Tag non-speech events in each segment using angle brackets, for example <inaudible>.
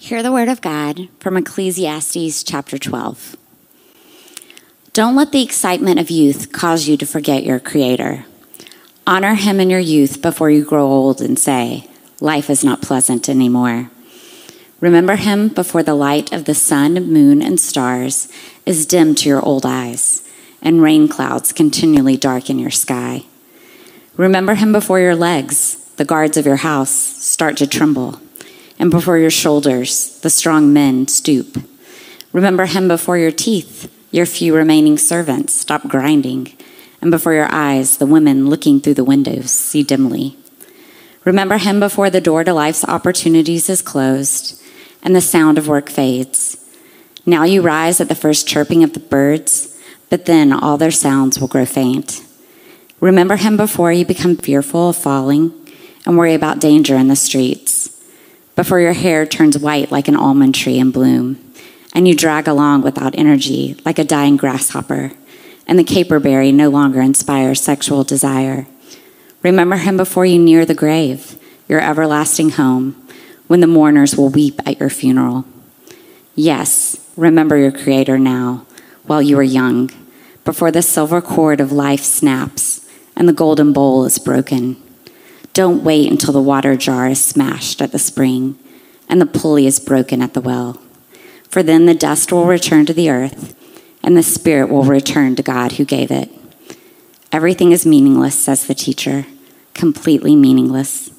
Hear the word of God from Ecclesiastes chapter 12. Don't let the excitement of youth cause you to forget your Creator. Honor Him in your youth before you grow old and say, Life is not pleasant anymore. Remember Him before the light of the sun, moon, and stars is dim to your old eyes, and rain clouds continually darken your sky. Remember Him before your legs, the guards of your house, start to tremble and before your shoulders, the strong men stoop. Remember him before your teeth, your few remaining servants stop grinding, and before your eyes, the women looking through the windows see dimly. Remember him before the door to life's opportunities is closed and the sound of work fades. Now you rise at the first chirping of the birds, but then all their sounds will grow faint. Remember him before you become fearful of falling and worry about danger in the streets before your hair turns white like an almond tree in bloom, and you drag along without energy like a dying grasshopper, and the caperberry no longer inspires sexual desire. Remember him before you near the grave, your everlasting home, when the mourners will weep at your funeral. Yes, remember your Creator now, while you are young, before the silver cord of life snaps and the golden bowl is broken. Don't wait until the water jar is smashed at the spring and the pulley is broken at the well. For then the dust will return to the earth, and the spirit will return to God who gave it. Everything is meaningless, says the teacher, completely meaningless.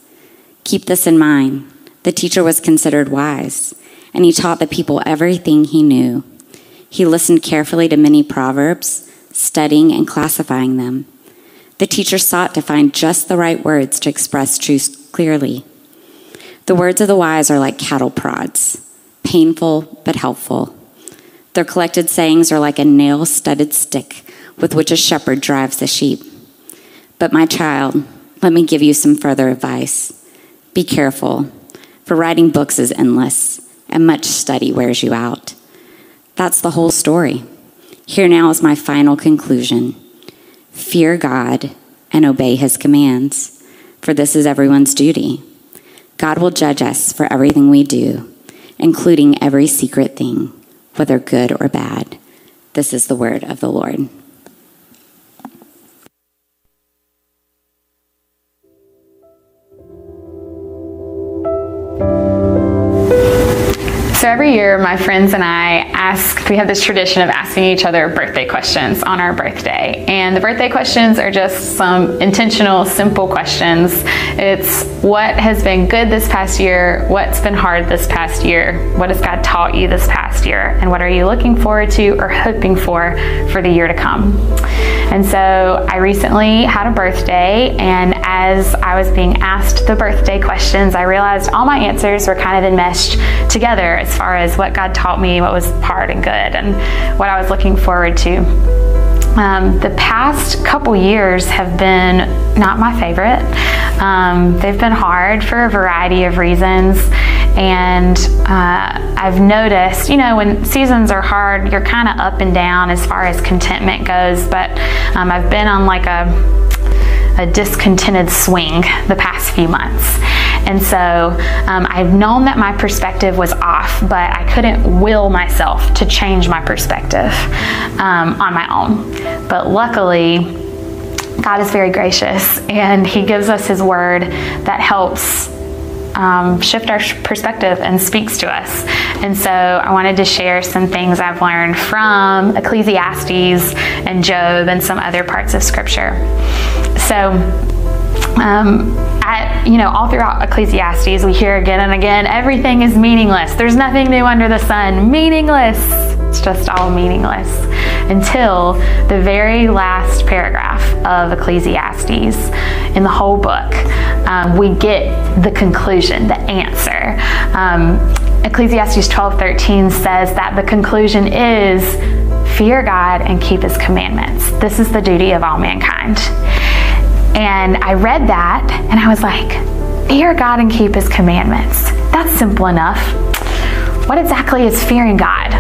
Keep this in mind. The teacher was considered wise, and he taught the people everything he knew. He listened carefully to many proverbs, studying and classifying them. The teacher sought to find just the right words to express truth clearly. The words of the wise are like cattle prods, painful but helpful. Their collected sayings are like a nail studded stick with which a shepherd drives the sheep. But, my child, let me give you some further advice. Be careful, for writing books is endless, and much study wears you out. That's the whole story. Here now is my final conclusion. Fear God and obey his commands, for this is everyone's duty. God will judge us for everything we do, including every secret thing, whether good or bad. This is the word of the Lord. So every year, my friends and I ask, we have this tradition of asking each other birthday questions on our birthday. And the birthday questions are just some intentional, simple questions. It's what has been good this past year? What's been hard this past year? What has God taught you this past year? And what are you looking forward to or hoping for for the year to come? And so I recently had a birthday, and as I was being asked the birthday questions, I realized all my answers were kind of enmeshed together as far as what God taught me, what was hard and good, and what I was looking forward to. Um, the past couple years have been not my favorite. Um, they've been hard for a variety of reasons. And uh, I've noticed, you know, when seasons are hard, you're kind of up and down as far as contentment goes. But um, I've been on like a, a discontented swing the past few months. And so um, I've known that my perspective was off, but I couldn't will myself to change my perspective um, on my own. But luckily, God is very gracious and He gives us His word that helps um, shift our perspective and speaks to us. And so I wanted to share some things I've learned from Ecclesiastes and Job and some other parts of Scripture. So, um, at, you know, all throughout Ecclesiastes, we hear again and again, everything is meaningless. There's nothing new under the sun. Meaningless. It's just all meaningless. Until the very last paragraph of Ecclesiastes in the whole book, um, we get the conclusion, the answer. Um, Ecclesiastes 12:13 says that the conclusion is fear God and keep his commandments. This is the duty of all mankind. And I read that and I was like, fear God and keep his commandments. That's simple enough. What exactly is fearing God?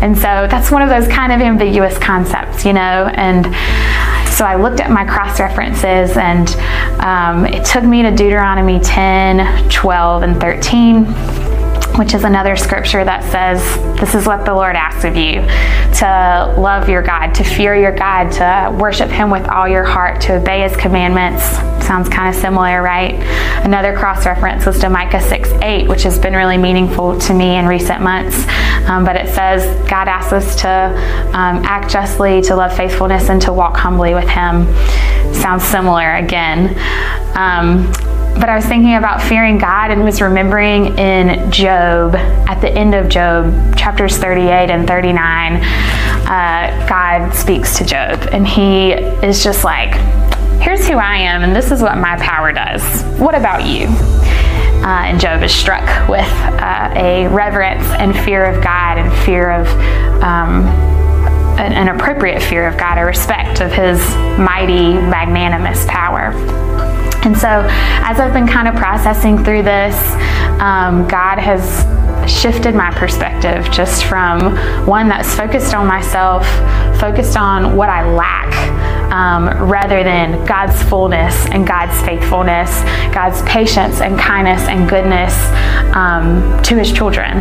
And so that's one of those kind of ambiguous concepts, you know, and so I looked at my cross references and um, it took me to Deuteronomy 10, 12, and 13. which is another scripture that says, This is what the Lord asks of you to love your God, to fear your God, to worship Him with all your heart, to obey His commandments. Sounds kind of similar, right? Another cross reference was to Micah 6 8, which has been really meaningful to me in recent months. Um, but it says, God asks us to um, act justly, to love faithfulness, and to walk humbly with Him. Sounds similar again. Um, but I was thinking about fearing God and was remembering in Job, at the end of Job, chapters 38 and 39, uh, God speaks to Job, and he is just like, Here's who I am, and this is what my power does. What about you? Uh, and Job is struck with uh, a reverence and fear of God and fear of. Um, an, an appropriate fear of God, a respect of His mighty, magnanimous power. And so, as I've been kind of processing through this, um, God has shifted my perspective just from one that's focused on myself, focused on what I lack, um, rather than God's fullness and God's faithfulness, God's patience and kindness and goodness um, to His children.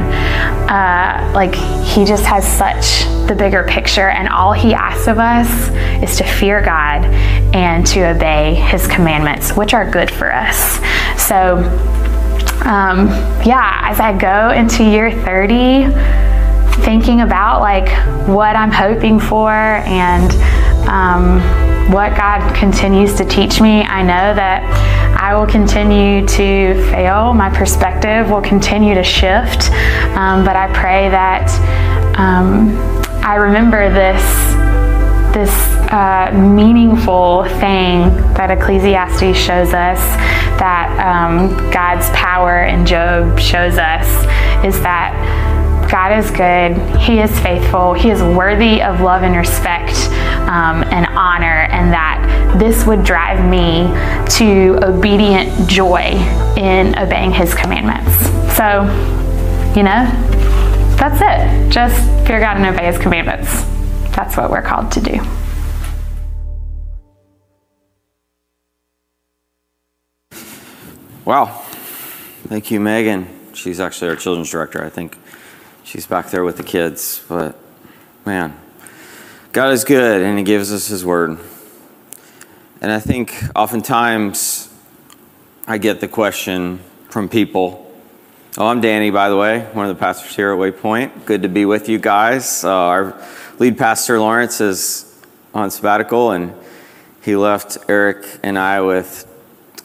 Uh, like, He just has such the bigger picture, and all He asks of us is to fear God and to obey His commandments, which are good for us. So, um, yeah, as I go into year 30, thinking about like what I'm hoping for and um, what God continues to teach me, I know that I will continue to fail. My perspective will continue to shift, um, but I pray that um, I remember this this uh, meaningful thing that Ecclesiastes shows us, that um, God's power in Job shows us, is that God is good, He is faithful, He is worthy of love and respect um, and honor, and that this would drive me to obedient joy in obeying His commandments. So, you know, that's it. Just fear God and obey His commandments. That's what we're called to do. Wow. Thank you, Megan. She's actually our children's director. I think she's back there with the kids. But man, God is good and He gives us His word. And I think oftentimes I get the question from people. Oh, I'm Danny, by the way, one of the pastors here at Waypoint. Good to be with you guys. Uh, our lead pastor Lawrence is on sabbatical, and he left Eric and I with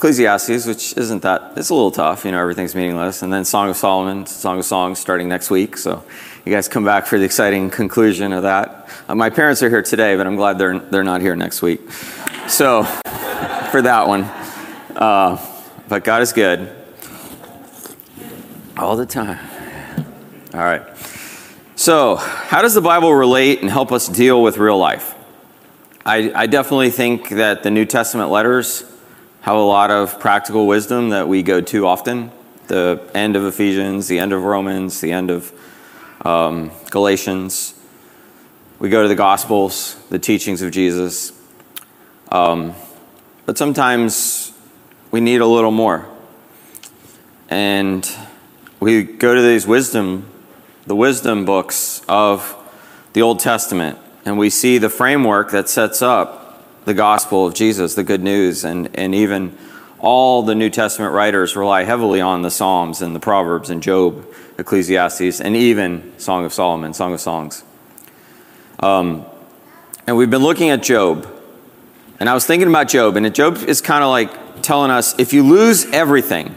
Ecclesiastes, which isn't that, it's a little tough, you know, everything's meaningless. And then Song of Solomon, Song of Songs starting next week. So you guys come back for the exciting conclusion of that. Uh, my parents are here today, but I'm glad they're, they're not here next week. So <laughs> for that one. Uh, but God is good all the time. All right. So, how does the Bible relate and help us deal with real life? I, I, definitely think that the New Testament letters have a lot of practical wisdom that we go to often. The end of Ephesians, the end of Romans, the end of um, Galatians. We go to the Gospels, the teachings of Jesus. Um, but sometimes we need a little more. And we go to these wisdom the wisdom books of the Old Testament, and we see the framework that sets up the gospel of Jesus, the good news, and, and even all the New Testament writers rely heavily on the Psalms and the Proverbs and Job, Ecclesiastes, and even Song of Solomon, Song of Songs. Um, and we've been looking at Job, and I was thinking about Job, and Job is kind of like telling us if you lose everything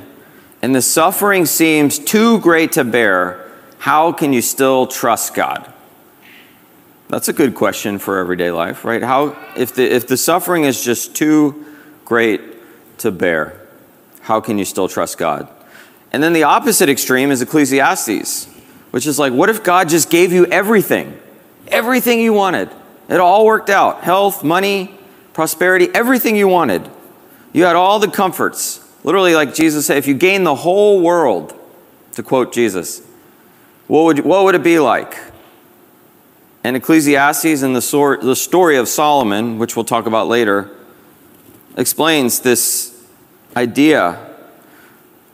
and the suffering seems too great to bear, how can you still trust God? That's a good question for everyday life, right? How if the if the suffering is just too great to bear, how can you still trust God? And then the opposite extreme is Ecclesiastes, which is like what if God just gave you everything? Everything you wanted. It all worked out. Health, money, prosperity, everything you wanted. You had all the comforts. Literally like Jesus said if you gain the whole world, to quote Jesus, what would, what would it be like? And Ecclesiastes and the, the story of Solomon, which we'll talk about later, explains this idea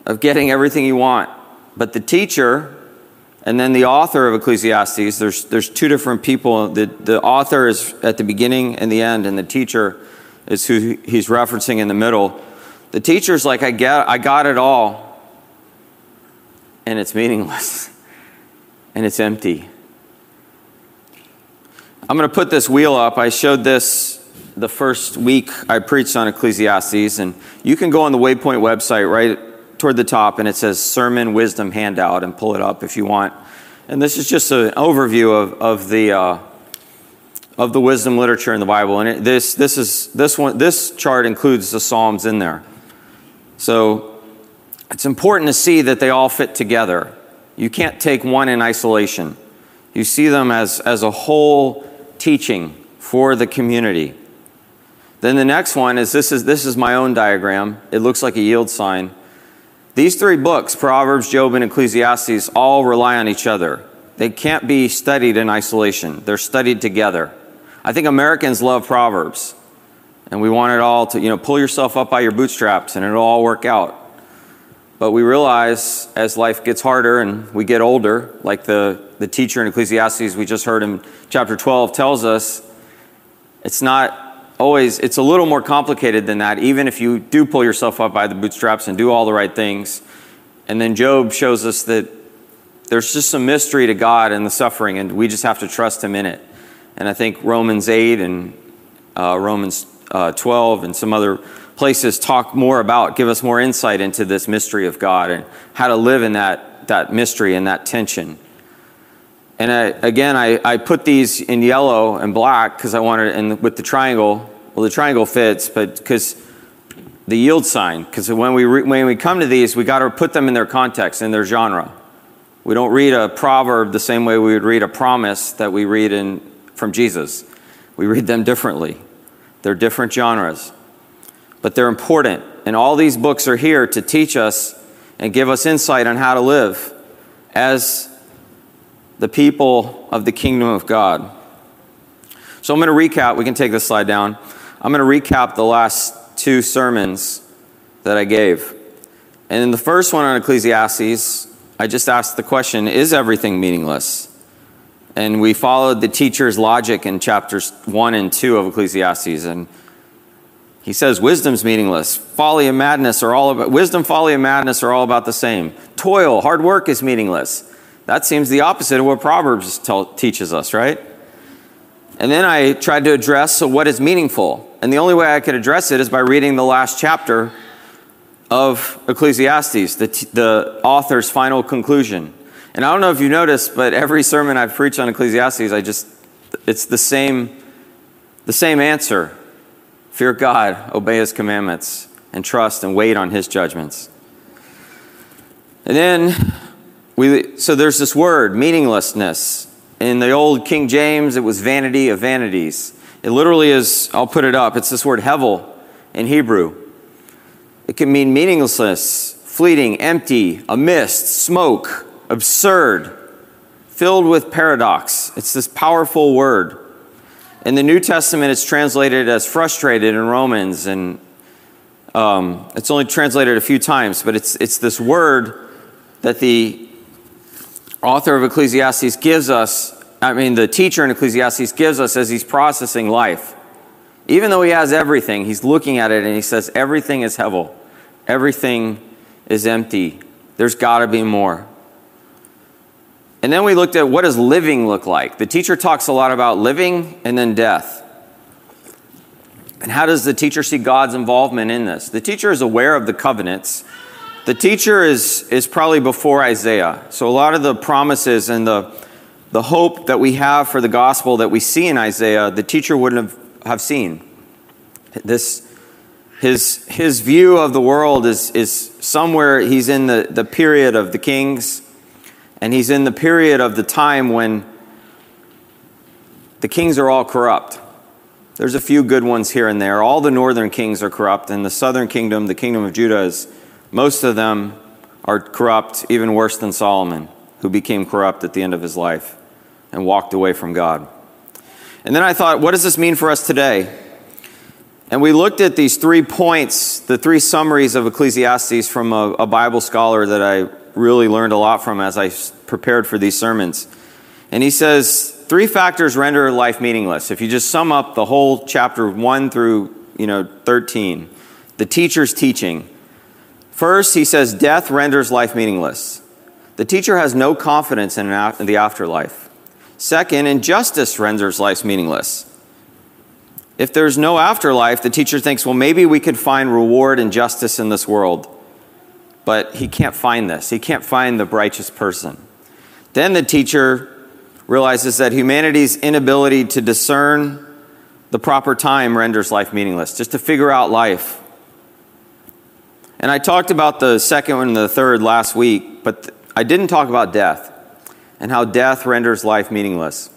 of getting everything you want, but the teacher and then the author of Ecclesiastes, there's, there's two different people. The, the author is at the beginning and the end, and the teacher is who he's referencing in the middle. The teacher's like, I, get, I got it all, and it's meaningless, <laughs> and it's empty. I'm going to put this wheel up. I showed this the first week I preached on Ecclesiastes, and you can go on the Waypoint website right toward the top, and it says Sermon Wisdom Handout, and pull it up if you want. And this is just an overview of, of the. Uh, of the wisdom literature in the Bible, and it, this this is this one this chart includes the Psalms in there. So it's important to see that they all fit together. You can't take one in isolation. You see them as as a whole teaching for the community. Then the next one is this is this is my own diagram. It looks like a yield sign. These three books, Proverbs, Job, and Ecclesiastes, all rely on each other. They can't be studied in isolation. They're studied together. I think Americans love Proverbs. And we want it all to, you know, pull yourself up by your bootstraps and it'll all work out. But we realize as life gets harder and we get older, like the, the teacher in Ecclesiastes we just heard in chapter 12 tells us, it's not always, it's a little more complicated than that, even if you do pull yourself up by the bootstraps and do all the right things. And then Job shows us that there's just some mystery to God and the suffering, and we just have to trust Him in it. And I think Romans 8 and uh, Romans uh, 12 and some other places talk more about, give us more insight into this mystery of God and how to live in that, that mystery and that tension. And I, again, I, I put these in yellow and black because I wanted, and with the triangle, well, the triangle fits, but because the yield sign, because when we, re, when we come to these, we got to put them in their context, in their genre. We don't read a proverb the same way we would read a promise that we read in, from Jesus. We read them differently. They're different genres, but they're important. And all these books are here to teach us and give us insight on how to live as the people of the kingdom of God. So I'm going to recap. We can take this slide down. I'm going to recap the last two sermons that I gave. And in the first one on Ecclesiastes, I just asked the question Is everything meaningless? And we followed the teacher's logic in chapters 1 and 2 of Ecclesiastes. And he says wisdom's meaningless. Folly and madness are all about wisdom, folly, and madness are all about the same. Toil, hard work is meaningless. That seems the opposite of what Proverbs tell, teaches us, right? And then I tried to address so what is meaningful. And the only way I could address it is by reading the last chapter of Ecclesiastes, the, the author's final conclusion. And I don't know if you noticed, but every sermon I've preached on Ecclesiastes, I just, it's the same, the same answer. Fear God, obey his commandments, and trust and wait on his judgments. And then we, so there's this word, meaninglessness. In the old King James, it was vanity of vanities. It literally is, I'll put it up, it's this word hevel in Hebrew. It can mean meaninglessness, fleeting, empty, a mist, smoke, absurd, filled with paradox. It's this powerful word. In the New Testament, it's translated as frustrated in Romans, and um, it's only translated a few times, but it's, it's this word that the author of Ecclesiastes gives us, I mean, the teacher in Ecclesiastes gives us as he's processing life. Even though he has everything, he's looking at it and he says, everything is hevel. Everything is empty. There's got to be more. And then we looked at what does living look like? The teacher talks a lot about living and then death. And how does the teacher see God's involvement in this? The teacher is aware of the covenants the teacher is, is probably before Isaiah. So a lot of the promises and the, the hope that we have for the gospel that we see in Isaiah, the teacher wouldn't have, have seen. This, his, his view of the world is, is somewhere, he's in the, the period of the kings, and he's in the period of the time when the kings are all corrupt. There's a few good ones here and there. All the northern kings are corrupt, and the southern kingdom, the kingdom of Judah, is most of them are corrupt, even worse than Solomon, who became corrupt at the end of his life and walked away from God. And then I thought, what does this mean for us today? And we looked at these three points, the three summaries of Ecclesiastes from a, a Bible scholar that I really learned a lot from as I prepared for these sermons. And he says three factors render life meaningless. If you just sum up the whole chapter 1 through, you know, 13, the teacher's teaching. First, he says death renders life meaningless. The teacher has no confidence in in the afterlife. Second, injustice renders life meaningless. If there's no afterlife, the teacher thinks, well, maybe we could find reward and justice in this world. But he can't find this. He can't find the righteous person. Then the teacher realizes that humanity's inability to discern the proper time renders life meaningless, just to figure out life. And I talked about the second one and the third last week, but th- I didn't talk about death and how death renders life meaningless.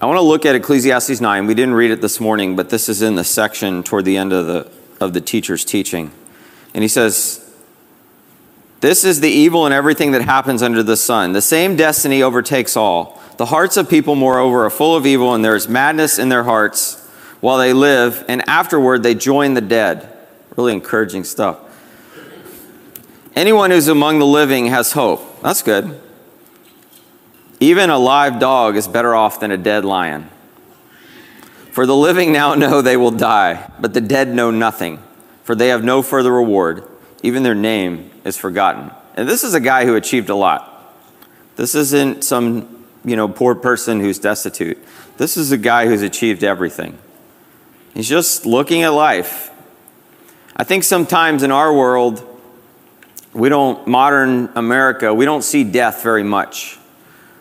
I want to look at Ecclesiastes 9. We didn't read it this morning, but this is in the section toward the end of the, of the teacher's teaching. And he says, This is the evil in everything that happens under the sun. The same destiny overtakes all. The hearts of people, moreover, are full of evil, and there is madness in their hearts while they live, and afterward they join the dead. Really encouraging stuff. Anyone who's among the living has hope. That's good. Even a live dog is better off than a dead lion. For the living now <laughs> know they will die, but the dead know nothing, for they have no further reward. Even their name is forgotten. And this is a guy who achieved a lot. This isn't some, you know, poor person who's destitute. This is a guy who's achieved everything. He's just looking at life. I think sometimes in our world, we don't, modern America, we don't see death very much.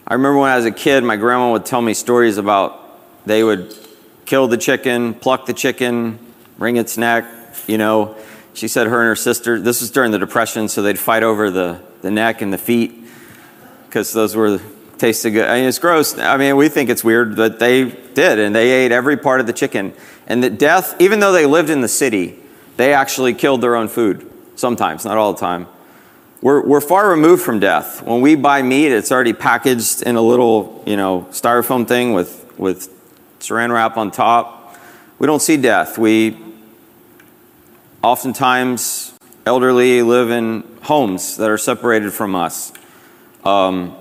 I remember when I was a kid, my grandma would tell me stories about they would kill the chicken, pluck the chicken, wring its neck, you know. She said her and her sister, this was during the Depression, so they'd fight over the, the neck and the feet because those were tasted good. I mean, it's gross. I mean, we think it's weird, but they did, and they ate every part of the chicken. And the death, even though they lived in the city, they actually killed their own food sometimes, not all the time. We're, we're far removed from death. When we buy meat, it's already packaged in a little, you know, styrofoam thing with, with saran wrap on top. We don't see death. We oftentimes elderly live in homes that are separated from us. Um,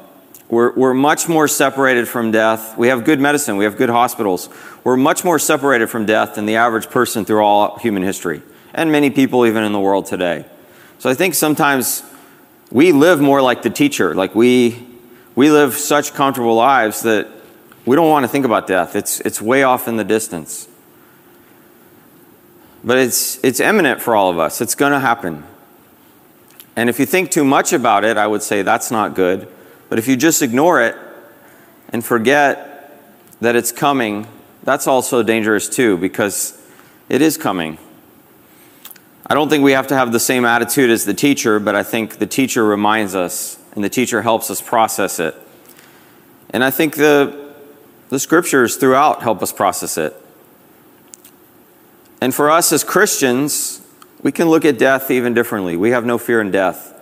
we're, we're much more separated from death. We have good medicine, we have good hospitals. We're much more separated from death than the average person through all human history, and many people even in the world today. So I think sometimes we live more like the teacher. Like we, we live such comfortable lives that we don't want to think about death. It's, it's way off in the distance. But it's, it's imminent for all of us. It's going to happen. And if you think too much about it, I would say that's not good. But if you just ignore it and forget that it's coming, that's also dangerous too, because it is coming. I don't think we have to have the same attitude as the teacher, but I think the teacher reminds us and the teacher helps us process it. And I think the, the scriptures throughout help us process it. And for us as Christians, we can look at death even differently. We have no fear in death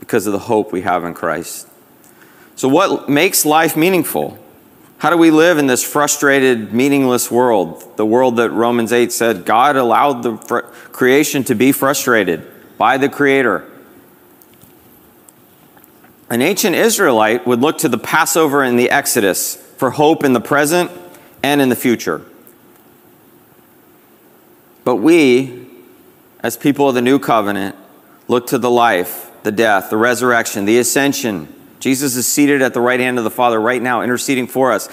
because of the hope we have in Christ. So, what makes life meaningful? How do we live in this frustrated, meaningless world? The world that Romans 8 said God allowed the fr- creation to be frustrated by the Creator. An ancient Israelite would look to the Passover and the Exodus for hope in the present and in the future. But we, as people of the new covenant, look to the life, the death, the resurrection, the ascension. Jesus is seated at the right hand of the Father right now, interceding for us,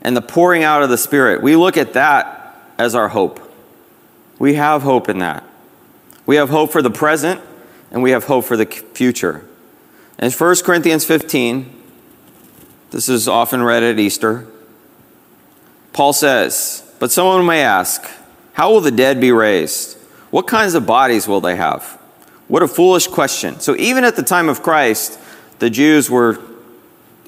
and the pouring out of the Spirit. We look at that as our hope. We have hope in that. We have hope for the present, and we have hope for the future. In 1 Corinthians 15, this is often read at Easter, Paul says, But someone may ask, How will the dead be raised? What kinds of bodies will they have? What a foolish question. So, even at the time of Christ, the Jews were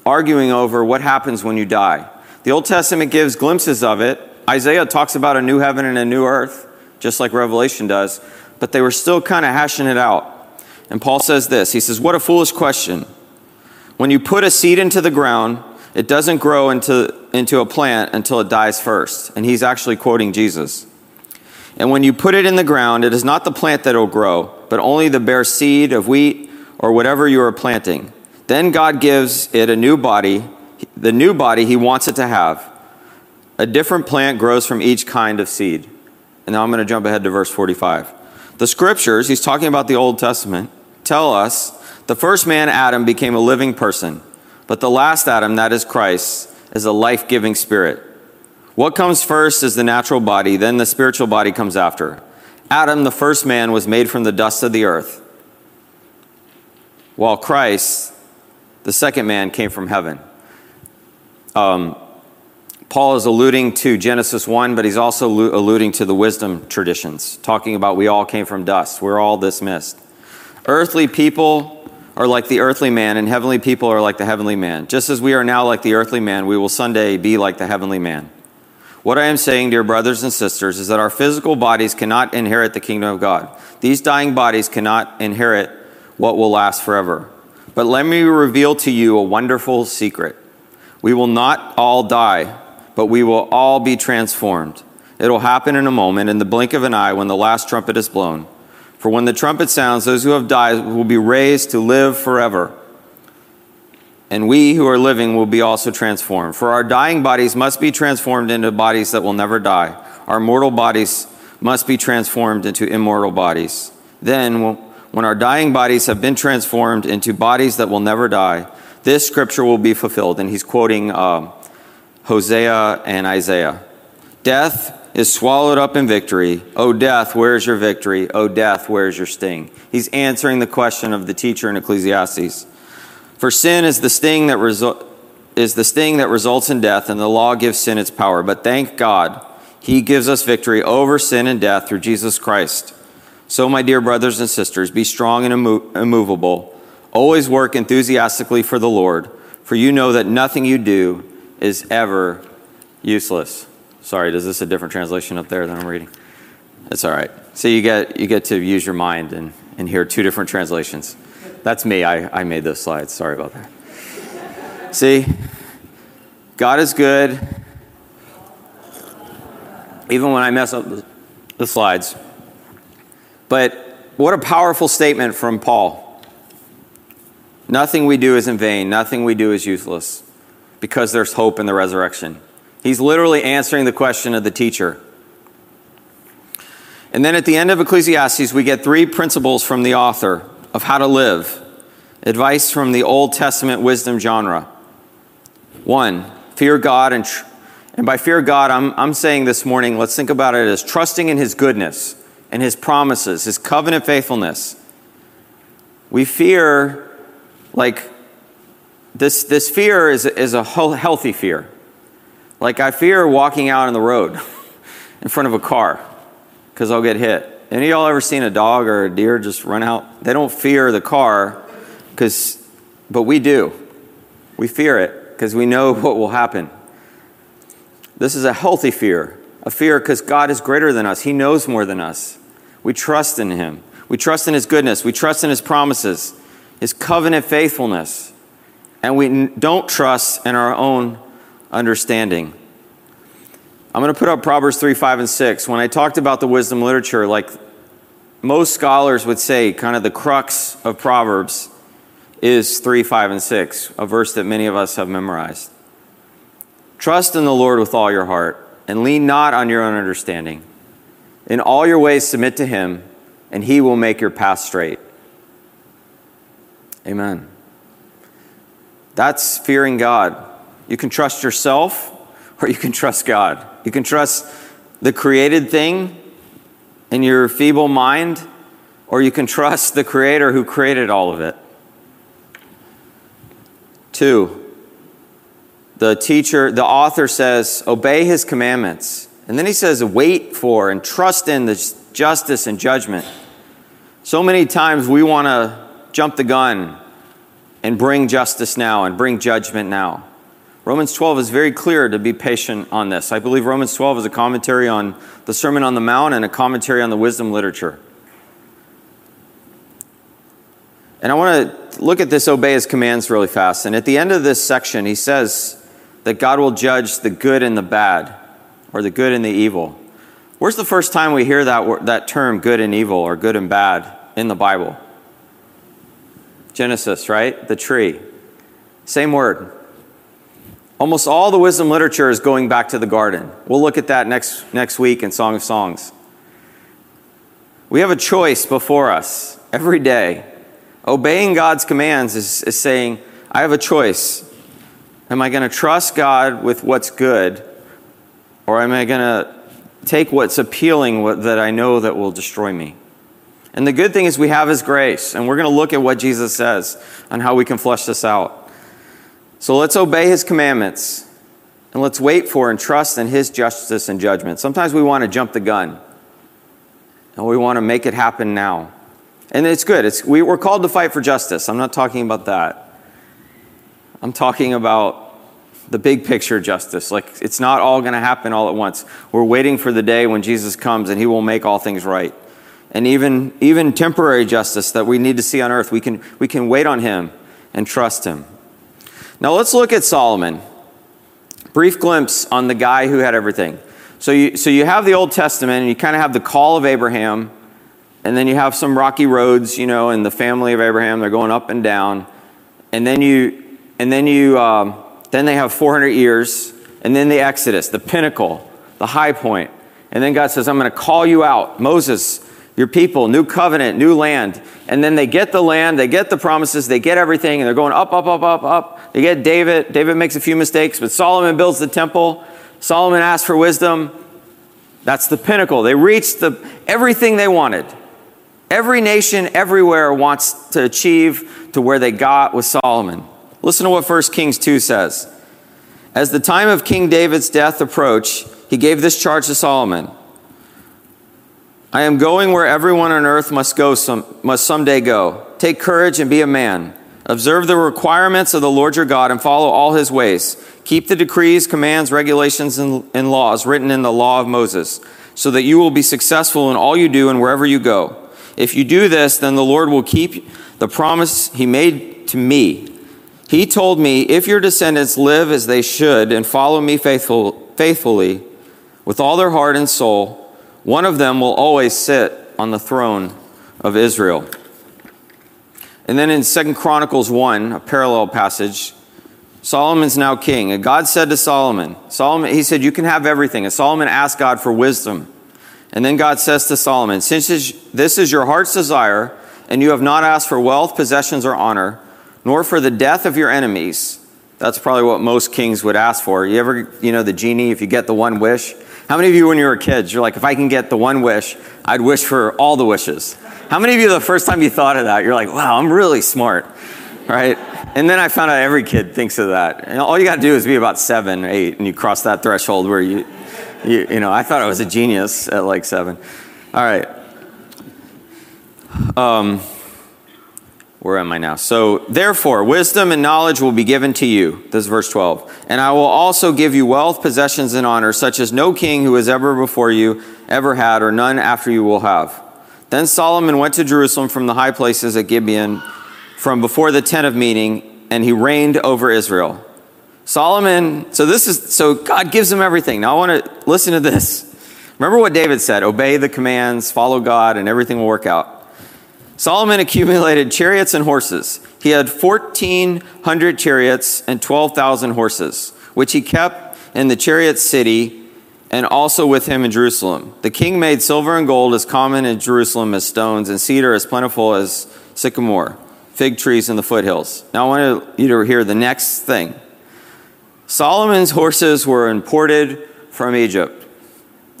arguing over what happens when you die. The Old Testament gives glimpses of it. Isaiah talks about a new heaven and a new earth, just like Revelation does, but they were still kind of hashing it out. And Paul says this He says, What a foolish question. When you put a seed into the ground, it doesn't grow into, into a plant until it dies first. And he's actually quoting Jesus. And when you put it in the ground, it is not the plant that will grow, but only the bare seed of wheat or whatever you are planting. Then God gives it a new body, the new body he wants it to have. A different plant grows from each kind of seed. And now I'm going to jump ahead to verse 45. The scriptures, he's talking about the Old Testament, tell us the first man, Adam, became a living person, but the last Adam, that is Christ, is a life giving spirit. What comes first is the natural body, then the spiritual body comes after. Adam, the first man, was made from the dust of the earth, while Christ, the second man, came from heaven. Um, Paul is alluding to Genesis 1, but he's also alluding to the wisdom traditions, talking about we all came from dust. We're all this mist. Earthly people are like the earthly man, and heavenly people are like the heavenly man. Just as we are now like the earthly man, we will someday be like the heavenly man. What I am saying, dear brothers and sisters, is that our physical bodies cannot inherit the kingdom of God. These dying bodies cannot inherit what will last forever. But let me reveal to you a wonderful secret. We will not all die, but we will all be transformed. It will happen in a moment, in the blink of an eye, when the last trumpet is blown. For when the trumpet sounds, those who have died will be raised to live forever and we who are living will be also transformed. For our dying bodies must be transformed into bodies that will never die. Our mortal bodies must be transformed into immortal bodies. Then, when our dying bodies have been transformed into bodies that will never die, this scripture will be fulfilled. And he's quoting uh, Hosea and Isaiah. Death is swallowed up in victory. O death, where's your victory? O death, where's your sting? He's answering the question of the teacher in Ecclesiastes. For sin is the sting that result is the sting that results in death, and the law gives sin its power. But thank God, He gives us victory over sin and death through Jesus Christ. So, my dear brothers and sisters, be strong and immovable. Always work enthusiastically for the Lord, for you know that nothing you do is ever useless. Sorry, is this a different translation up there than I'm reading? That's all right. So you get you get to use your mind and, and hear two different translations. That's me. I, I made those slides. Sorry about that. See, God is good. Even when I mess up the, the slides. But what a powerful statement from Paul. Nothing we do is in vain, nothing we do is useless because there's hope in the resurrection. He's literally answering the question of the teacher. And then at the end of Ecclesiastes, we get three principles from the author of how to live. Advice from the Old Testament wisdom genre. One, fear God. And, and by fear God, I'm, I'm saying this morning, let's think about it as trusting in His goodness and His promises, His covenant faithfulness. We fear, like, this, this fear is, is a healthy fear. Like, I fear walking out on the road <laughs> in front of a car because I'll get hit. Any of y'all ever seen a dog or a deer just run out? They don't fear the car, because, but we do. We fear it because we know <laughs> what will happen. This is a healthy fear, a fear because God is greater than us. He knows more than us. We trust in Him. We trust in His goodness. We trust in His promises, His covenant faithfulness. And we don't trust in our own understanding. I'm going to put up Proverbs 3, 5, and 6. When I talked about the wisdom literature, like most scholars would say, kind of the crux of Proverbs is 3, 5, and 6, a verse that many of us have memorized. Trust in the Lord with all your heart, and lean not on your own understanding. In all your ways, submit to him, and he will make your path straight. Amen. That's fearing God. You can trust yourself, or you can trust God. You can trust the created thing in your feeble mind, or you can trust the Creator who created all of it. Two, the teacher, the author says, obey his commandments. And then he says, wait for and trust in the justice and judgment. So many times we want to jump the gun and bring justice now and bring judgment now. Romans 12 is very clear to be patient on this. I believe Romans 12 is a commentary on the Sermon on the Mount and a commentary on the wisdom literature. And I want to look at this obey his commands really fast. And at the end of this section, he says that God will judge the good and the bad, or the good and the evil. Where's the first time we hear that, that term good and evil or good and bad in the Bible? Genesis, right? The tree. Same word. Almost all the wisdom literature is going back to the garden. We'll look at that next, next week in Song of Songs. We have a choice before us every day. Obeying God's commands is, is saying, I have a choice. Am I going to trust God with what's good, or am I going to take what's appealing that I know that will destroy me? And the good thing is we have His grace, and we're going to look at what Jesus says on how we can flesh this out. So let's obey His commandments, and let's wait for and trust in His justice and judgment. Sometimes we want to jump the gun, and we want to make it happen now. And it's good. It's, we, we're called to fight for justice. I'm not talking about that. I'm talking about the big picture justice. Like, it's not all going to happen all at once. We're waiting for the day when Jesus comes and he will make all things right and even, even temporary justice that we need to see on earth. We can, we can wait on him and trust him. Now let's look at Solomon. Brief glimpse on the guy who had everything. So you, so you have the Old Testament, and you kind of have the call of Abraham, and then you have some rocky roads, you know, and the family of Abraham. They're going up and down, and then you, and then you, um, then they have 400 years, and then the Exodus, the pinnacle, the high point, and then God says, "I'm going to call you out, Moses." Your people, new covenant, new land. And then they get the land, they get the promises, they get everything, and they're going up, up, up, up, up. They get David. David makes a few mistakes, but Solomon builds the temple. Solomon asks for wisdom. That's the pinnacle. They reached the, everything they wanted. Every nation everywhere wants to achieve to where they got with Solomon. Listen to what 1 Kings 2 says. As the time of King David's death approached, he gave this charge to Solomon. I am going where everyone on earth must go some, must someday go. Take courage and be a man. Observe the requirements of the Lord your God and follow all his ways. Keep the decrees, commands, regulations, and, and laws written in the law of Moses, so that you will be successful in all you do and wherever you go. If you do this, then the Lord will keep the promise he made to me. He told me, If your descendants live as they should and follow me faithful, faithfully with all their heart and soul, one of them will always sit on the throne of Israel. And then in Second Chronicles 1, a parallel passage, Solomon's now king. And God said to Solomon, Solomon, he said, You can have everything. And Solomon asked God for wisdom. And then God says to Solomon, Since this is your heart's desire, and you have not asked for wealth, possessions, or honor, nor for the death of your enemies, that's probably what most kings would ask for. You ever, you know, the genie, if you get the one wish, how many of you, when you were kids, you're like, if I can get the one wish, I'd wish for all the wishes? How many of you, the first time you thought of that, you're like, wow, I'm really smart, right? And then I found out every kid thinks of that. And all you got to do is be about seven, eight, and you cross that threshold where you, you, you know, I thought I was a genius at like seven. All right. Um, where am I now? So, therefore, wisdom and knowledge will be given to you. This is verse 12. And I will also give you wealth, possessions, and honor, such as no king who has ever before you ever had, or none after you will have. Then Solomon went to Jerusalem from the high places at Gibeon, from before the tent of meeting, and he reigned over Israel. Solomon, so this is, so God gives him everything. Now I want to listen to this. Remember what David said obey the commands, follow God, and everything will work out. Solomon accumulated chariots and horses. He had 1,400 chariots and 12,000 horses, which he kept in the chariot city and also with him in Jerusalem. The king made silver and gold as common in Jerusalem as stones, and cedar as plentiful as sycamore, fig trees in the foothills. Now I want you to hear the next thing. Solomon's horses were imported from Egypt.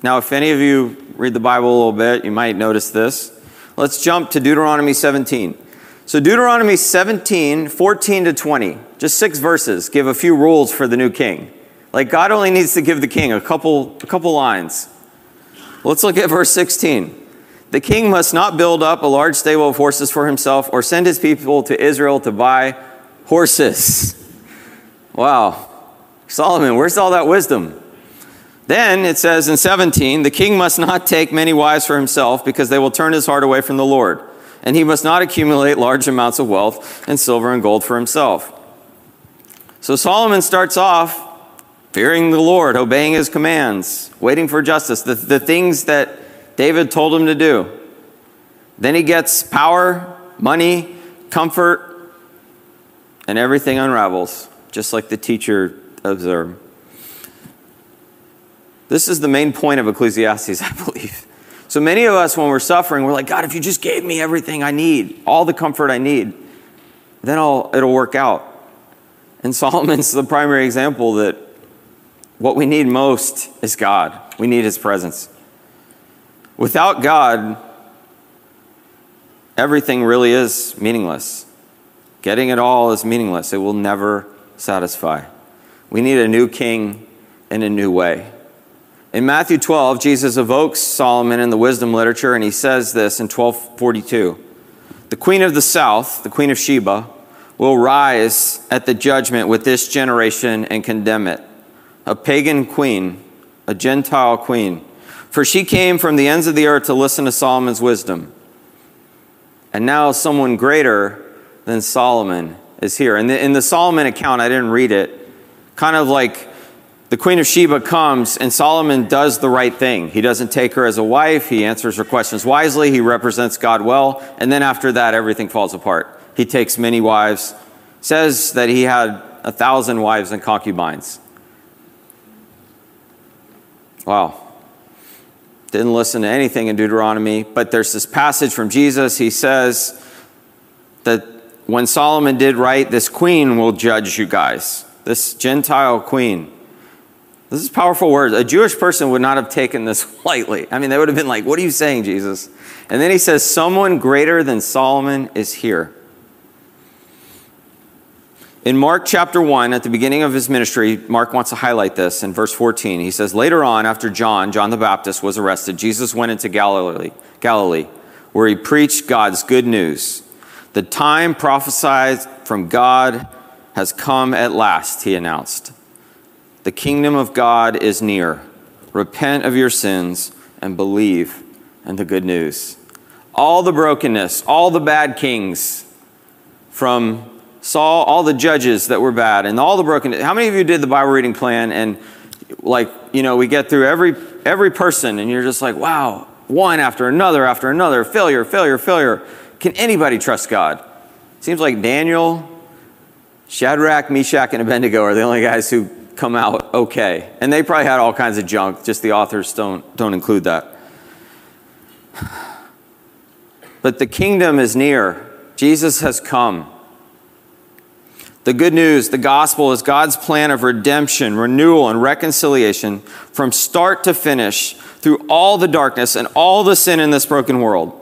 Now, if any of you read the Bible a little bit, you might notice this. Let's jump to Deuteronomy 17. So, Deuteronomy 17, 14 to 20, just six verses, give a few rules for the new king. Like, God only needs to give the king a couple, a couple lines. Let's look at verse 16. The king must not build up a large stable of horses for himself or send his people to Israel to buy horses. Wow. Solomon, where's all that wisdom? Then it says in 17, the king must not take many wives for himself because they will turn his heart away from the Lord. And he must not accumulate large amounts of wealth and silver and gold for himself. So Solomon starts off fearing the Lord, obeying his commands, waiting for justice, the, the things that David told him to do. Then he gets power, money, comfort, and everything unravels, just like the teacher observed. This is the main point of Ecclesiastes, <laughs> I believe. So many of us, when we're suffering, we're like, God, if you just gave me everything I need, all the comfort I need, then I'll, it'll work out. And <laughs> Solomon's the primary example that what we need most is God. We need his presence. Without God, everything really is meaningless. Getting it all is meaningless. It will never satisfy. We need a new king in a new way. In Matthew 12, Jesus evokes Solomon in the wisdom literature, and he says this in 1242 The queen of the south, the queen of Sheba, will rise at the judgment with this generation and condemn it. A pagan queen, a Gentile queen. For she came from the ends of the earth to listen to Solomon's wisdom. And now someone greater than Solomon is here. In the, in the Solomon account, I didn't read it, kind of like the Queen of Sheba comes and Solomon does the right thing. He doesn't take her as a wife, he answers her questions wisely, he represents God well, and then after that, everything falls apart. He takes many wives, says that he had a thousand wives and concubines. Wow. Didn't listen to anything in Deuteronomy, but there's this passage from Jesus. He says that when Solomon did right, this queen will judge you guys. This Gentile queen. This is powerful words. A Jewish person would not have taken this <laughs> lightly. I mean, they would have been like, What are you saying, Jesus? And then he says, Someone greater than Solomon is here. In Mark chapter 1, at the beginning of his ministry, Mark wants to highlight this in verse 14. He says, Later on, after John, John the Baptist, was arrested, Jesus went into Galilee, Galilee, where he preached God's good news. The time prophesied from God has come at last, he announced. The kingdom of God is near. Repent of your sins and believe in the good news. All the brokenness, all the bad kings from Saul, all the judges that were bad, and all the brokenness. How many of you did the Bible reading plan and, like, you know, we get through every, every person and you're just like, wow, one after another after another, failure, failure, failure. Can anybody trust God? Seems like Daniel, Shadrach, Meshach, and Abednego are the only guys who come out okay. And they probably had all kinds of junk, just the authors don't, don't include that. But the kingdom is near. Jesus has come. The good news, the gospel, is God's plan of redemption, renewal, and reconciliation from start to finish through all the darkness and all the sin in this broken world.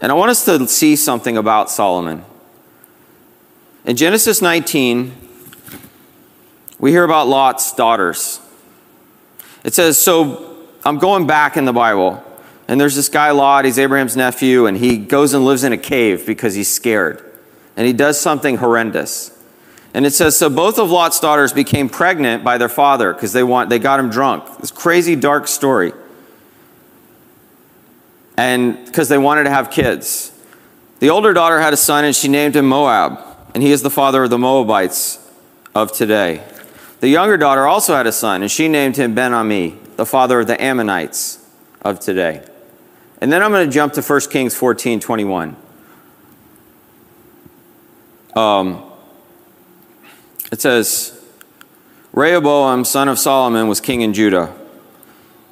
And I want us to see something about Solomon. In Genesis 19, we hear about Lot's daughters. It says, So I'm going back in the Bible, and there's this guy, Lot, he's Abraham's nephew, and he goes and lives in a cave because he's scared. And he does something horrendous. And it says, So both of Lot's daughters became pregnant by their father because they, want, they got him drunk. This crazy, dark story. And because they wanted to have kids. The older daughter had a son, and she named him Moab, and he is the father of the Moabites of today. The younger daughter also had a son, and she named him Ben Ami, the father of the Ammonites of today. And then I'm going to jump to 1 Kings 14 21. Um, it says, Rehoboam, son of Solomon, was king in Judah.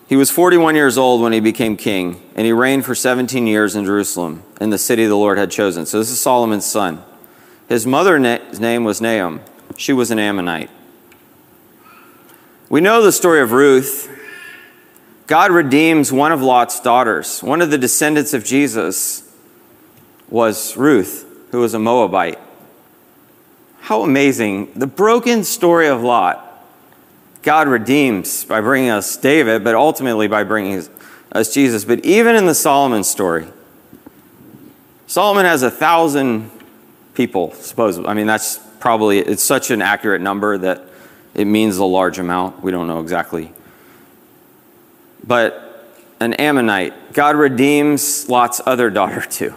He was 41 years old when he became king, and he reigned for 17 years in Jerusalem, in the city the Lord had chosen. So this is Solomon's son. His mother's name was Naomi. She was an Ammonite. We know the story of Ruth. God redeems one of Lot's daughters. One of the descendants of Jesus was Ruth, who was a Moabite. How amazing. The broken story of Lot, God redeems by bringing us David, but ultimately by bringing us Jesus. But even in the Solomon story, Solomon has a thousand people, supposedly. I mean, that's probably, it's such an accurate number that it means a large amount. We don't know exactly. But an Ammonite, God redeems Lot's other daughter <laughs> too.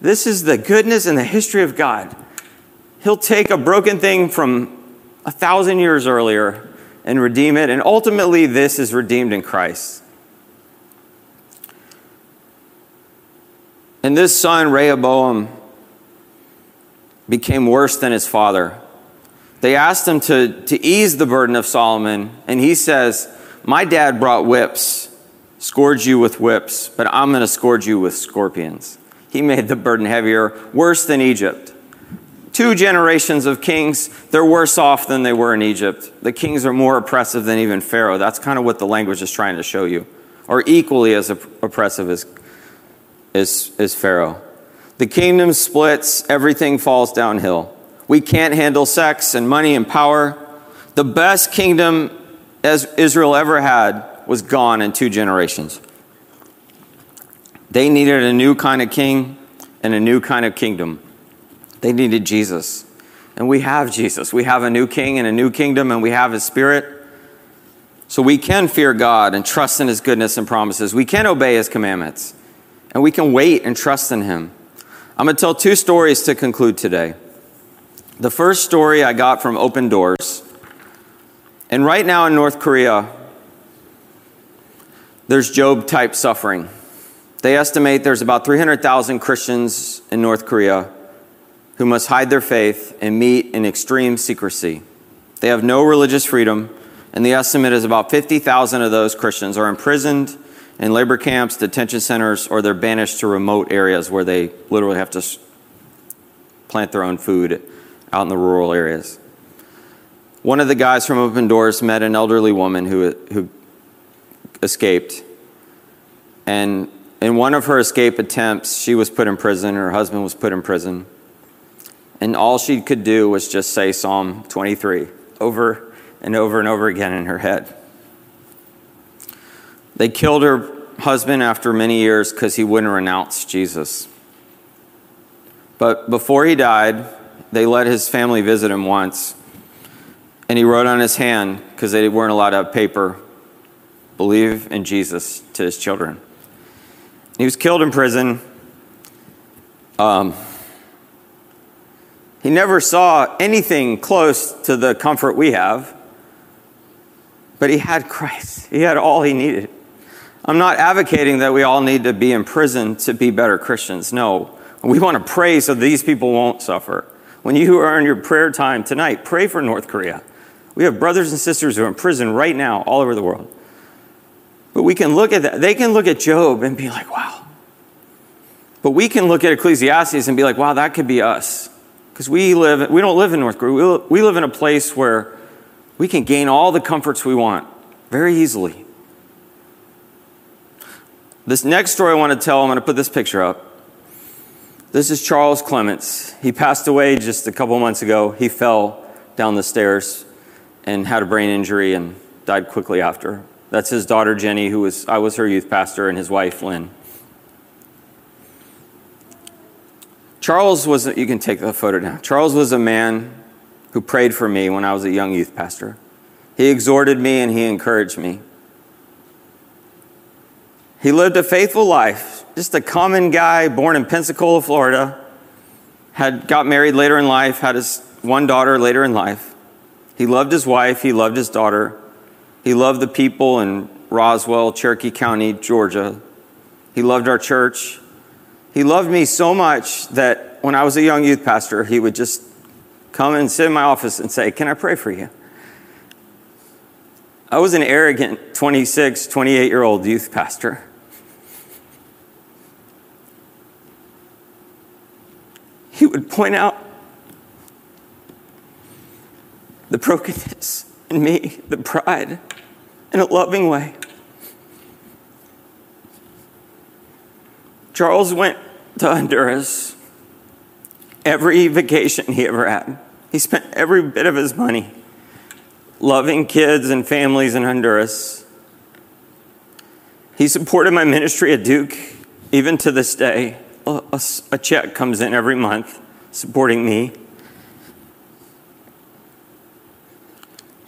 This is the goodness and the history of God. He'll take a broken thing from a thousand years earlier and redeem it. And ultimately, this is redeemed in Christ. And this son, Rehoboam, became worse than his father. They asked him to, to ease the burden of Solomon, and he says, My dad brought whips, scourged you with whips, but I'm going to scourge you with scorpions. He made the burden heavier, worse than Egypt. Two generations of kings, they're worse off than they were in Egypt. The kings are more oppressive than even Pharaoh. That's kind of what the language is trying to show you, or equally as oppressive as, as, as Pharaoh. The kingdom splits, everything falls downhill. We can't handle sex and money and power. The best kingdom as Israel ever had was gone in two generations. They needed a new kind of king and a new kind of kingdom. They needed Jesus. And we have Jesus. We have a new king and a new kingdom, and we have his spirit. So we can fear God and trust in his goodness and promises. We can obey his commandments, and we can wait and trust in him. I'm going to tell two stories to conclude today. The first story I got from Open Doors. And right now in North Korea, there's Job type suffering. They estimate there's about 300,000 Christians in North Korea who must hide their faith and meet in extreme secrecy. They have no religious freedom, and the estimate is about 50,000 of those Christians are imprisoned in labor camps, detention centers, or they're banished to remote areas where they literally have to plant their own food out in the rural areas. One of the guys from Open Doors met an elderly woman who, who escaped. And in one of her escape attempts, she was put in prison, her husband was put in prison. And all she could do was just say Psalm 23 over and over and over again in her head. They killed her husband after many years because he wouldn't renounce Jesus. But before he died, they let his family visit him once. And he wrote on his hand, because they weren't allowed to have paper, believe in Jesus to his children. He was killed in prison. Um, he never saw anything close to the comfort we have, but he had Christ. He had all he needed. I'm not advocating that we all need to be in prison to be better Christians. No. We want to pray so these people won't suffer. When you are in your prayer time tonight, pray for North Korea. We have brothers and sisters who are in prison right now all over the world. But we can look at that. They can look at Job and be like, wow. But we can look at Ecclesiastes and be like, wow, that could be us. Because we live, we don't live in North Korea. We live in a place where we can gain all the comforts we want very easily. This next story I want to tell, I'm going to put this picture up. This is Charles Clements. He passed away just a couple months ago. He fell down the stairs and had a brain injury and died quickly after. That's his daughter Jenny, who was I was her youth pastor, and his wife Lynn. Charles was, you can take the photo now. Charles was a man who prayed for me when I was a young youth pastor. He exhorted me and he encouraged me. He lived a faithful life, just a common guy born in Pensacola, Florida, had got married later in life, had his one daughter later in life. He loved his wife, he loved his daughter. He loved the people in Roswell, Cherokee County, Georgia. He loved our church. He loved me so much that when I was a young youth pastor, he would just come and sit in my office and say, Can I pray for you? I was an arrogant 26, 28 year old youth pastor. Would point out the brokenness in me, the pride, in a loving way. Charles went to Honduras every vacation he ever had. He spent every bit of his money loving kids and families in Honduras. He supported my ministry at Duke even to this day. A, check comes in every month supporting me.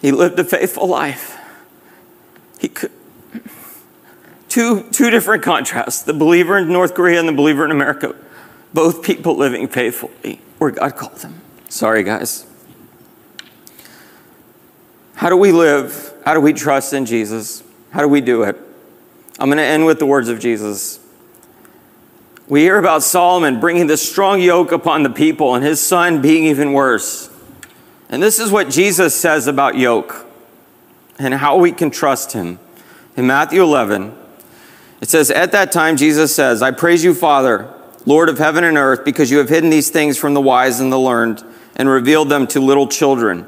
He lived a faithful life. He could, two, two different contrasts the believer in North Korea and the believer in America. Both people living faithfully where God called them. Sorry, guys. How do we live? How do we trust in Jesus? How do we do it? I'm going to end with the words of Jesus. We hear about Solomon bringing this strong yoke upon the people and his son being even worse. And this is what Jesus says about yoke and how we can trust him. In Matthew 11, it says, At that time, Jesus says, I praise you, Father, Lord of heaven and earth, because you have hidden these things from the wise and the learned and revealed them to little children.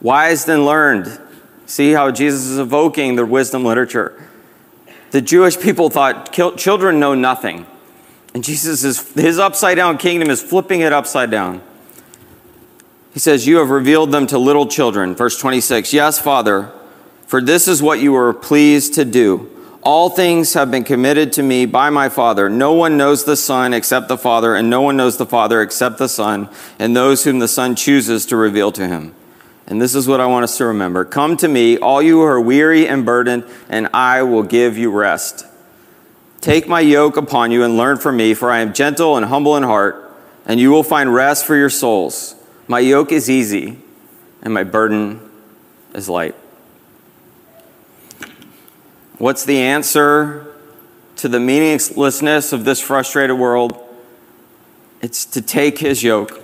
Wise and learned. See how Jesus is evoking the wisdom literature. The Jewish people thought children know nothing. And Jesus is, his upside down kingdom is flipping it upside down. He says, You have revealed them to little children. Verse 26 Yes, Father, for this is what you were pleased to do. All things have been committed to me by my Father. No one knows the Son except the Father, and no one knows the Father except the Son, and those whom the Son chooses to reveal to him. And this is what I want us to remember Come to me, all you who are weary and burdened, and I will give you rest. Take my yoke upon you and learn from me, for I am gentle and humble in heart, and you will find rest for your souls. My yoke is easy, and my burden is light. What's the answer to the meaninglessness of this frustrated world? It's to take his yoke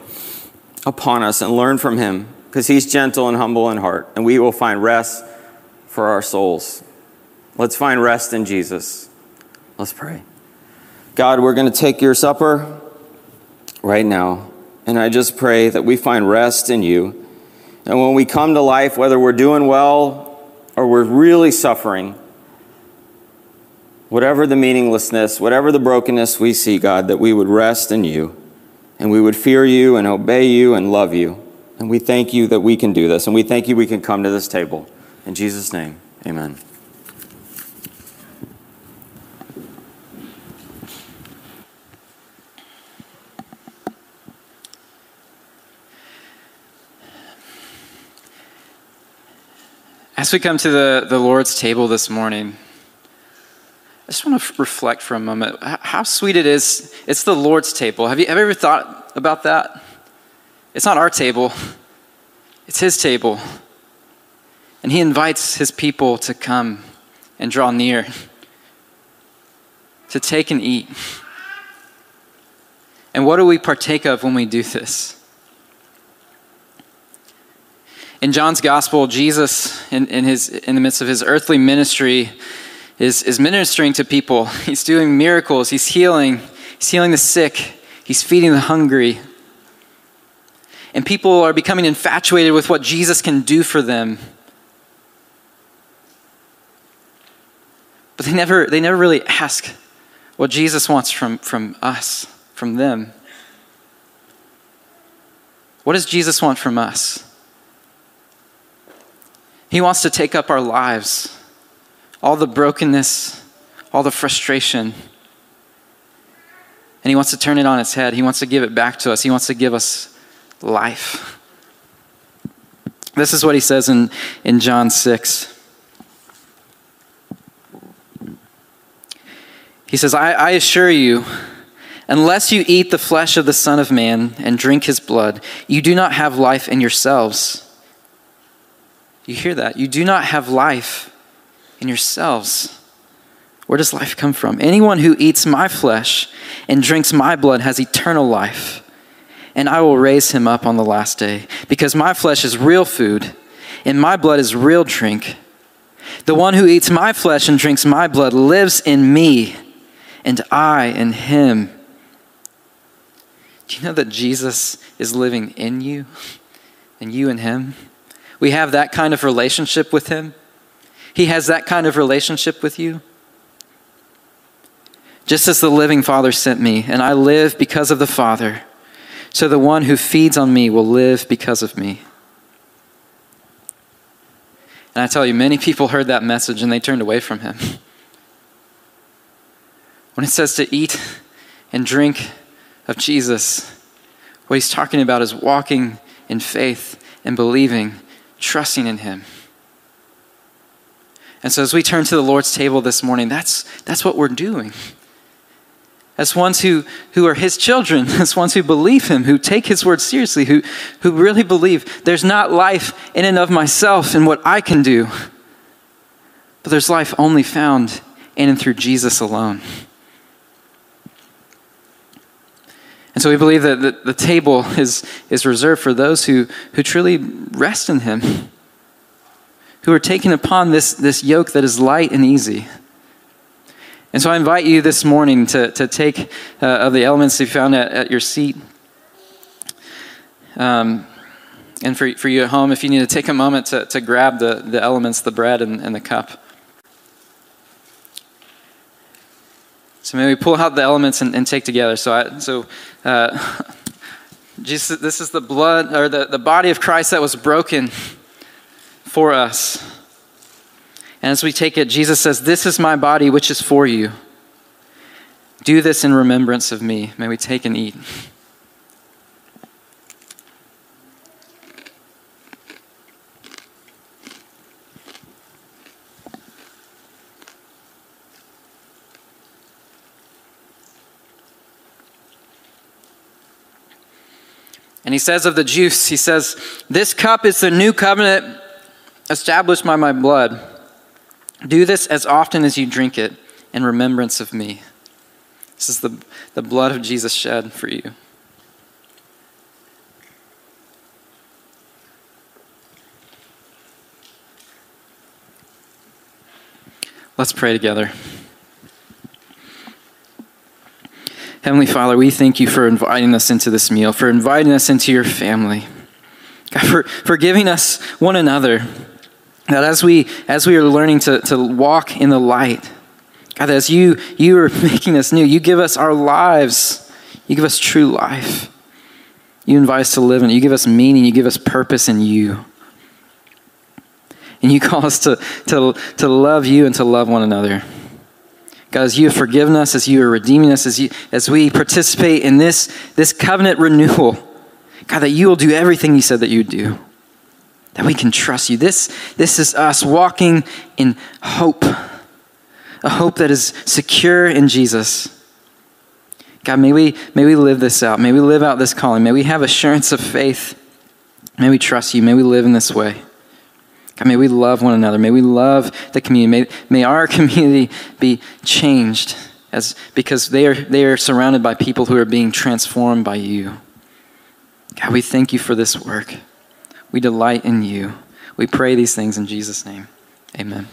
upon us and learn from him because he's gentle and humble in heart, and we will find rest for our souls. Let's find rest in Jesus. Let's pray. God, we're going to take your supper right now, and I just pray that we find rest in you. And when we come to life, whether we're doing well or we're really suffering, whatever the meaninglessness, whatever the brokenness we see, God, that we would rest in you and we would fear you and obey you and love you. And we thank you that we can do this. And we thank you we can come to this table. In Jesus' name, amen. As we come to the, the Lord's table this morning, I just want to reflect for a moment how sweet it is. It's the Lord's table. Have you, have you ever thought about that? It's not our table, it's His table. And He invites His people to come and draw near, to take and eat. And what do we partake of when we do this? In John's gospel, Jesus, in, in, his, in the midst of his earthly ministry, is, is ministering to people. He's doing miracles. He's healing. He's healing the sick. He's feeding the hungry. And people are becoming infatuated with what Jesus can do for them. But they never, they never really ask what Jesus wants from, from us, from them. What does Jesus want from us? He wants to take up our lives all the brokenness, all the frustration. And He wants to turn it on its head. He wants to give it back to us. He wants to give us life. This is what He says in, in John 6. He says, I, I assure you, unless you eat the flesh of the Son of Man and drink His blood, you do not have life in yourselves. You hear that? You do not have life in yourselves. Where does life come from? Anyone who eats my flesh and drinks my blood has eternal life, and I will raise him up on the last day, because my flesh is real food, and my blood is real drink. The one who eats my flesh and drinks my blood lives in me, and I in him. Do you know that Jesus is living in you, and you in him? We have that kind of relationship with him. He has that kind of relationship with you. Just as the living Father sent me, and I live because of the Father, so the one who feeds on me will live because of me. And I tell you, many people heard that message and they turned away from him. When it says to eat and drink of Jesus, what he's talking about is walking in faith and believing, trusting in him. And so as we turn to the Lord's table this morning, that's, that's what we're doing. as ones who, who are his children, <laughs> as ones who believe him, who take his word seriously, who, who really believe there's not life in and of myself and what I can do, but there's life only found in and through Jesus alone. And so we believe that the, the table is, is reserved for those who, who truly rest in him, who are taking upon this, this yoke that is light and easy. And so I invite you this morning to, to take uh, of the elements you found at, at your seat. Um, and for, for you at home, if you need to take a moment to, to grab the, the elements, the bread and, and the cup. So maybe pull out the elements and, and take together. So, I, so uh, <laughs> Jesus, this is the blood or the, the body of Christ that was broken for us. And as we take it, Jesus says, This is my body, which is for you. Do this in remembrance of me. May we take and eat. And he says of the juice, he says, This cup is the new covenant established by my blood. Do this as often as you drink it in remembrance of me. This is the, the blood of Jesus shed for you. Let's pray together. Heavenly Father, we thank you for inviting us into this meal, for inviting us into your family. God, for, for giving us one another. That as we as we are learning to, to walk in the light, God, as you you are <laughs> making us new, you give us our lives. You give us true life. You invite us to live in it. You give us meaning. You give us purpose in you. And you <laughs> call us to, to, to love you and to love one another. God, as you have forgiven us, as you are redeeming us, as, you, as we participate in this, this covenant renewal, God, that you will do everything you said that you would do. That we can trust you. This, this is us walking in hope, a hope that is secure in Jesus. God, may we, may we live this out. May we live out this calling. May we have assurance of faith. May we trust you. May we live in this way. May we love one another. May we love the community. May, may our <laughs> community be changed as, because they are, they are surrounded by people who are being transformed by you. God, we thank you for this work. We delight in you. We pray these things in Jesus' name. Amen.